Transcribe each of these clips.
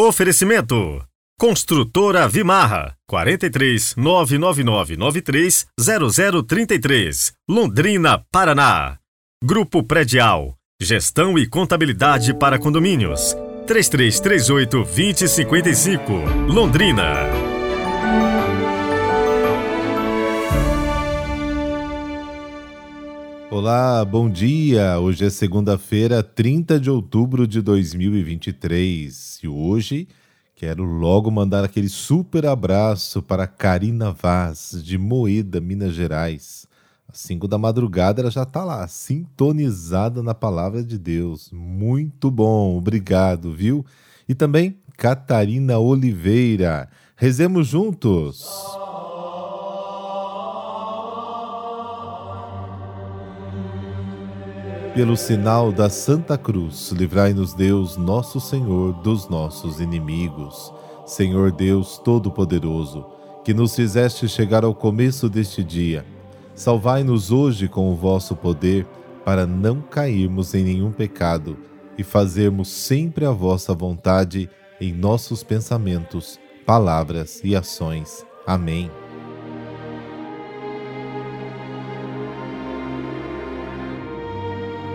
Oferecimento Construtora Vimarra 43 99993 0033 Londrina, Paraná. Grupo Predial Gestão e Contabilidade para Condomínios 3338 2055 Londrina. Olá, bom dia! Hoje é segunda-feira, 30 de outubro de 2023 e hoje quero logo mandar aquele super abraço para Karina Vaz, de Moeda, Minas Gerais. Às 5 da madrugada ela já está lá, sintonizada na palavra de Deus. Muito bom, obrigado, viu? E também Catarina Oliveira. Rezemos juntos! Pelo sinal da Santa Cruz, livrai-nos Deus, nosso Senhor, dos nossos inimigos. Senhor Deus Todo-Poderoso, que nos fizeste chegar ao começo deste dia, salvai-nos hoje com o vosso poder, para não cairmos em nenhum pecado e fazermos sempre a vossa vontade em nossos pensamentos, palavras e ações. Amém.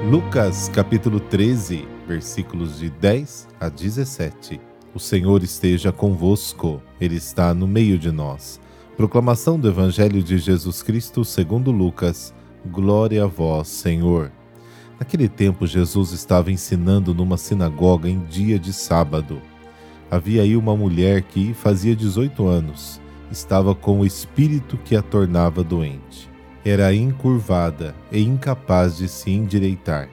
Lucas capítulo 13, versículos de 10 a 17. O Senhor esteja convosco, Ele está no meio de nós. Proclamação do Evangelho de Jesus Cristo segundo Lucas. Glória a vós, Senhor. Naquele tempo, Jesus estava ensinando numa sinagoga em dia de sábado. Havia aí uma mulher que fazia 18 anos. Estava com o espírito que a tornava doente era encurvada e incapaz de se endireitar.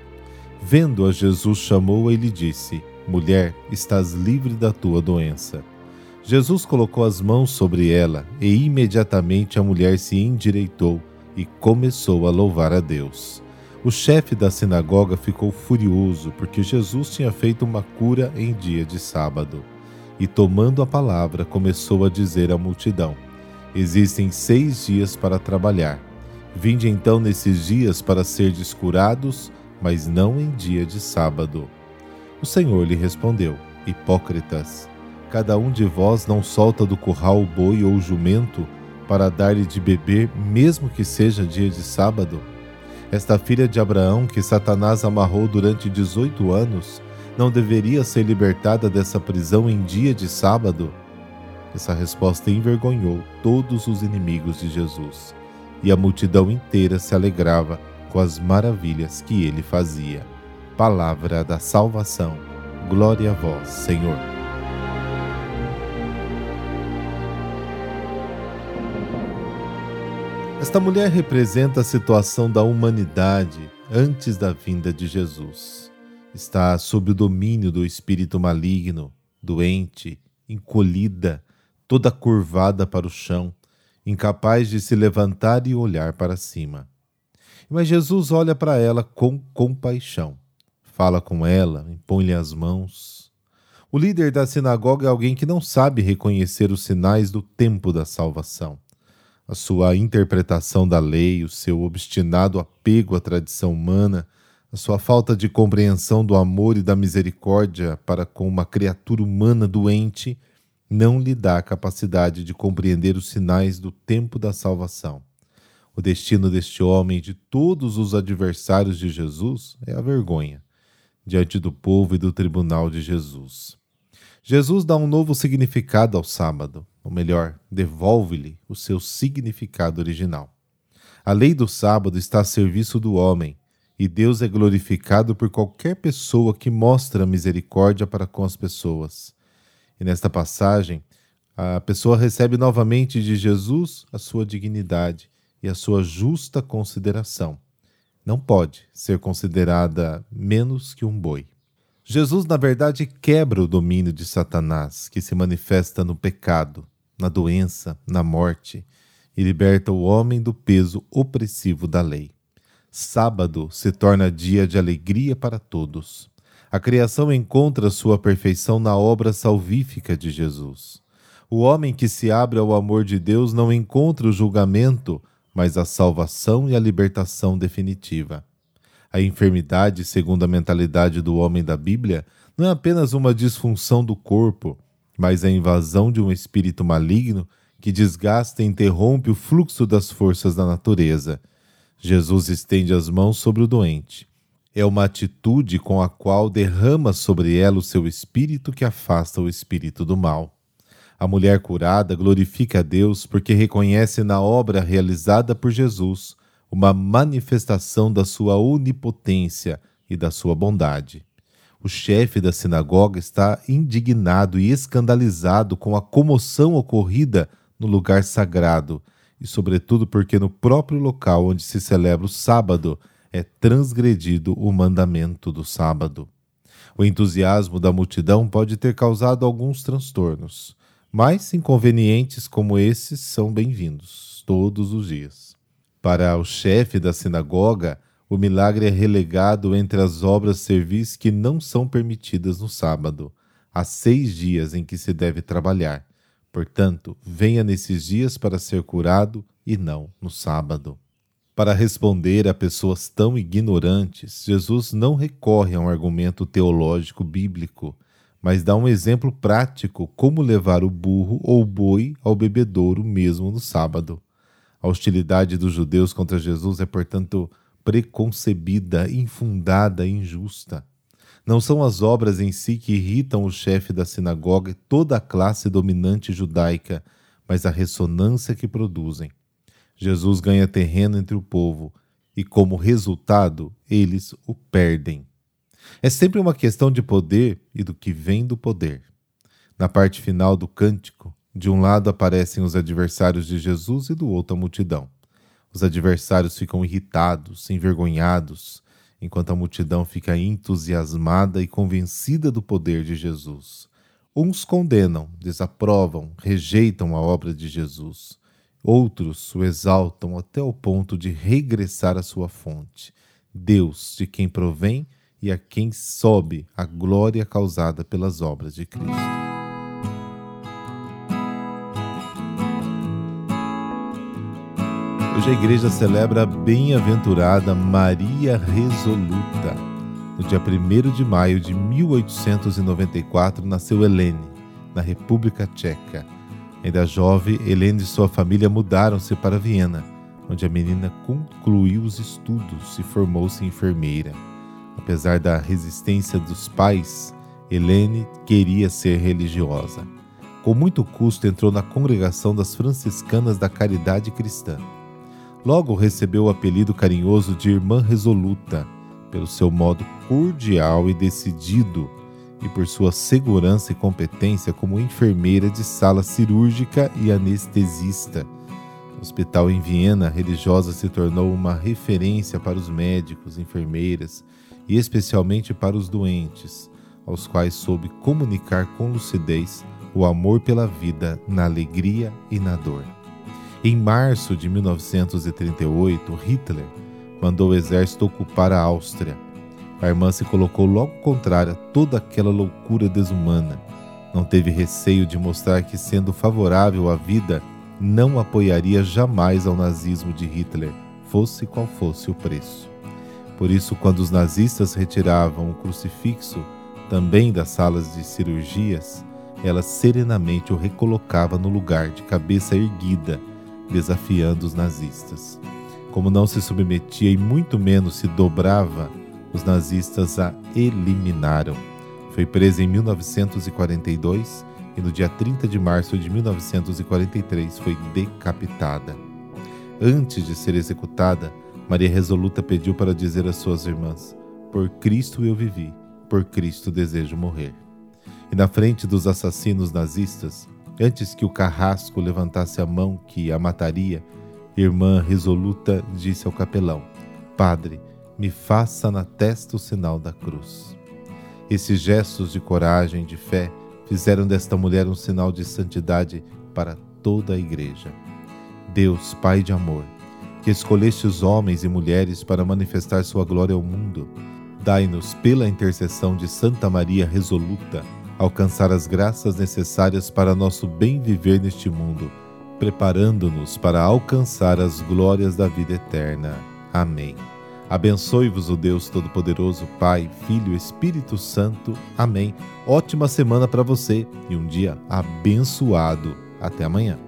Vendo-a, Jesus chamou-a e lhe disse: Mulher, estás livre da tua doença. Jesus colocou as mãos sobre ela e imediatamente a mulher se endireitou e começou a louvar a Deus. O chefe da sinagoga ficou furioso porque Jesus tinha feito uma cura em dia de sábado. E tomando a palavra, começou a dizer à multidão: Existem seis dias para trabalhar Vinde então nesses dias para serdes curados, mas não em dia de sábado. O Senhor lhe respondeu: Hipócritas, cada um de vós não solta do curral o boi ou o jumento para dar-lhe de beber, mesmo que seja dia de sábado? Esta filha de Abraão, que Satanás amarrou durante dezoito anos, não deveria ser libertada dessa prisão em dia de sábado? Essa resposta envergonhou todos os inimigos de Jesus e a multidão inteira se alegrava com as maravilhas que ele fazia. Palavra da salvação. Glória a vós, Senhor. Esta mulher representa a situação da humanidade antes da vinda de Jesus. Está sob o domínio do espírito maligno, doente, encolhida, toda curvada para o chão, incapaz de se levantar e olhar para cima. Mas Jesus olha para ela com compaixão, fala com ela, impõe-lhe as mãos. O líder da sinagoga é alguém que não sabe reconhecer os sinais do tempo da salvação. A sua interpretação da lei, o seu obstinado apego à tradição humana, a sua falta de compreensão do amor e da misericórdia para com uma criatura humana doente não lhe dá a capacidade de compreender os sinais do tempo da salvação. O destino deste homem e de todos os adversários de Jesus é a vergonha, diante do povo e do tribunal de Jesus. Jesus dá um novo significado ao sábado, ou melhor, devolve-lhe o seu significado original. A lei do sábado está a serviço do homem, e Deus é glorificado por qualquer pessoa que mostra misericórdia para com as pessoas. E nesta passagem, a pessoa recebe novamente de Jesus a sua dignidade e a sua justa consideração. Não pode ser considerada menos que um boi. Jesus, na verdade, quebra o domínio de Satanás, que se manifesta no pecado, na doença, na morte, e liberta o homem do peso opressivo da lei. Sábado se torna dia de alegria para todos. A criação encontra sua perfeição na obra salvífica de Jesus. O homem que se abre ao amor de Deus não encontra o julgamento, mas a salvação e a libertação definitiva. A enfermidade, segundo a mentalidade do homem da Bíblia, não é apenas uma disfunção do corpo, mas a invasão de um espírito maligno que desgasta e interrompe o fluxo das forças da natureza. Jesus estende as mãos sobre o doente. É uma atitude com a qual derrama sobre ela o seu espírito que afasta o espírito do mal. A mulher curada glorifica a Deus porque reconhece na obra realizada por Jesus uma manifestação da sua onipotência e da sua bondade. O chefe da sinagoga está indignado e escandalizado com a comoção ocorrida no lugar sagrado, e sobretudo porque no próprio local onde se celebra o sábado é transgredido o mandamento do sábado. O entusiasmo da multidão pode ter causado alguns transtornos, mas inconvenientes como esses são bem-vindos todos os dias. Para o chefe da sinagoga, o milagre é relegado entre as obras servis que não são permitidas no sábado. Há seis dias em que se deve trabalhar. Portanto, venha nesses dias para ser curado e não no sábado. Para responder a pessoas tão ignorantes, Jesus não recorre a um argumento teológico bíblico, mas dá um exemplo prático como levar o burro ou o boi ao bebedouro mesmo no sábado. A hostilidade dos judeus contra Jesus é, portanto, preconcebida, infundada e injusta. Não são as obras em si que irritam o chefe da sinagoga e toda a classe dominante judaica, mas a ressonância que produzem. Jesus ganha terreno entre o povo e, como resultado, eles o perdem. É sempre uma questão de poder e do que vem do poder. Na parte final do cântico, de um lado aparecem os adversários de Jesus e do outro a multidão. Os adversários ficam irritados, envergonhados, enquanto a multidão fica entusiasmada e convencida do poder de Jesus. Uns condenam, desaprovam, rejeitam a obra de Jesus. Outros o exaltam até o ponto de regressar à sua fonte, Deus, de quem provém e a quem sobe a glória causada pelas obras de Cristo. Hoje a igreja celebra a bem-aventurada Maria Resoluta. No dia 1 de maio de 1894 nasceu Helene, na República Tcheca. Ainda jovem, Helene e sua família mudaram-se para Viena, onde a menina concluiu os estudos e formou-se enfermeira. Apesar da resistência dos pais, Helene queria ser religiosa. Com muito custo entrou na congregação das franciscanas da Caridade Cristã. Logo recebeu o apelido carinhoso de Irmã Resoluta, pelo seu modo cordial e decidido e por sua segurança e competência como enfermeira de sala cirúrgica e anestesista. No hospital em Viena, a religiosa se tornou uma referência para os médicos, enfermeiras e especialmente para os doentes, aos quais soube comunicar com lucidez o amor pela vida na alegria e na dor. Em março de 1938, Hitler mandou o exército ocupar a Áustria. A irmã se colocou logo contrária a toda aquela loucura desumana. Não teve receio de mostrar que, sendo favorável à vida, não apoiaria jamais ao nazismo de Hitler, fosse qual fosse o preço. Por isso, quando os nazistas retiravam o crucifixo, também das salas de cirurgias, ela serenamente o recolocava no lugar de cabeça erguida desafiando os nazistas. Como não se submetia e muito menos se dobrava, os nazistas a eliminaram. Foi presa em 1942 e no dia 30 de março de 1943 foi decapitada. Antes de ser executada, Maria Resoluta pediu para dizer às suas irmãs: Por Cristo eu vivi, por Cristo desejo morrer. E na frente dos assassinos nazistas, Antes que o carrasco levantasse a mão que a mataria, irmã resoluta disse ao capelão: Padre, me faça na testa o sinal da cruz. Esses gestos de coragem e de fé fizeram desta mulher um sinal de santidade para toda a igreja. Deus, Pai de amor, que escolheste os homens e mulheres para manifestar sua glória ao mundo, dai-nos, pela intercessão de Santa Maria Resoluta, alcançar as graças necessárias para nosso bem viver neste mundo, preparando-nos para alcançar as glórias da vida eterna. Amém. Abençoe-vos o Deus Todo-Poderoso, Pai, Filho Espírito Santo. Amém. Ótima semana para você e um dia abençoado. Até amanhã.